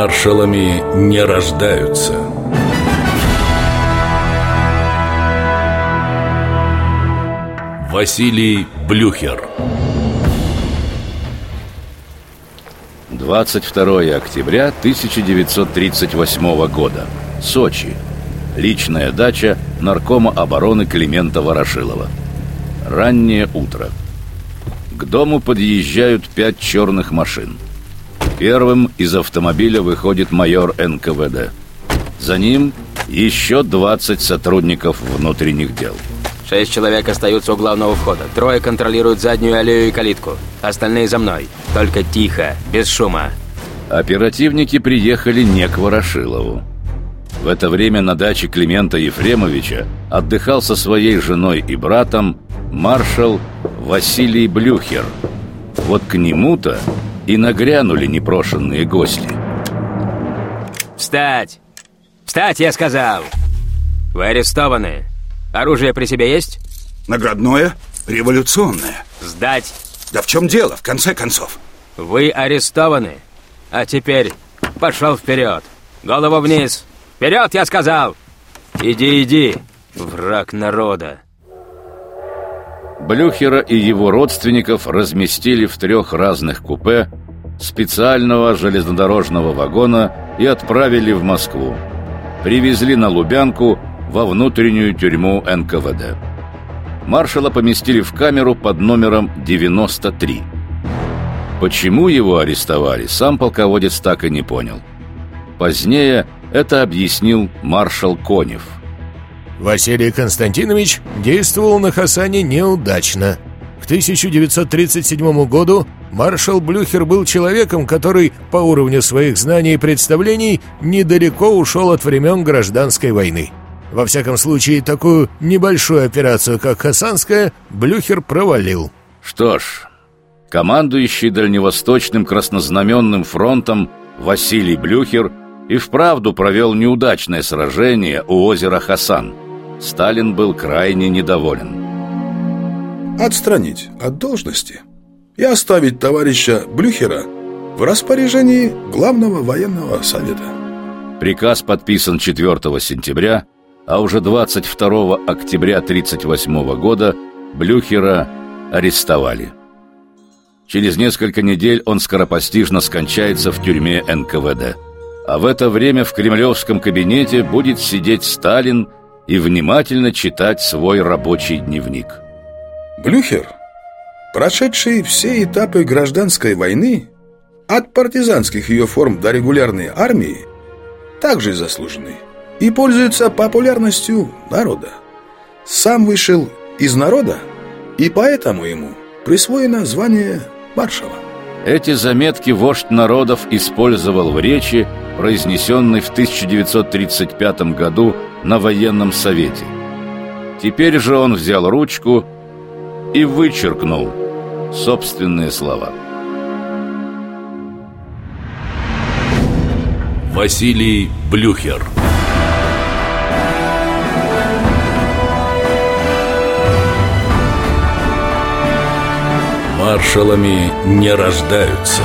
Маршалами не рождаются. Василий Блюхер 22 октября 1938 года. Сочи. Личная дача наркома обороны Климента Ворошилова. Раннее утро. К дому подъезжают пять черных машин. Первым из автомобиля выходит майор НКВД. За ним еще 20 сотрудников внутренних дел. Шесть человек остаются у главного входа. Трое контролируют заднюю аллею и калитку. Остальные за мной. Только тихо, без шума. Оперативники приехали не к Ворошилову. В это время на даче Климента Ефремовича отдыхал со своей женой и братом маршал Василий Блюхер. Вот к нему-то и нагрянули непрошенные гости. Встать! Встать, я сказал! Вы арестованы. Оружие при себе есть? Наградное, революционное. Сдать! Да в чем дело, в конце концов? Вы арестованы. А теперь пошел вперед. Голову вниз. Вперед, я сказал! Иди, иди, враг народа. Блюхера и его родственников разместили в трех разных купе специального железнодорожного вагона и отправили в Москву. Привезли на Лубянку во внутреннюю тюрьму НКВД. Маршала поместили в камеру под номером 93. Почему его арестовали, сам полководец так и не понял. Позднее это объяснил маршал Конев. Василий Константинович действовал на Хасане неудачно. К 1937 году маршал Блюхер был человеком, который по уровню своих знаний и представлений недалеко ушел от времен гражданской войны. Во всяком случае, такую небольшую операцию, как Хасанская, Блюхер провалил. Что ж, командующий Дальневосточным краснознаменным фронтом Василий Блюхер и вправду провел неудачное сражение у озера Хасан. Сталин был крайне недоволен. Отстранить от должности и оставить товарища Блюхера в распоряжении Главного военного совета. Приказ подписан 4 сентября а уже 22 октября 1938 года Блюхера арестовали. Через несколько недель он скоропостижно скончается в тюрьме НКВД. А в это время в кремлевском кабинете будет сидеть Сталин и внимательно читать свой рабочий дневник. Блюхер, прошедший все этапы гражданской войны, от партизанских ее форм до регулярной армии, также заслуженный и пользуется популярностью народа. Сам вышел из народа, и поэтому ему присвоено звание маршала. Эти заметки вождь народов использовал в речи, произнесенной в 1935 году на военном совете. Теперь же он взял ручку и вычеркнул собственные слова. Василий Блюхер маршалами не рождаются.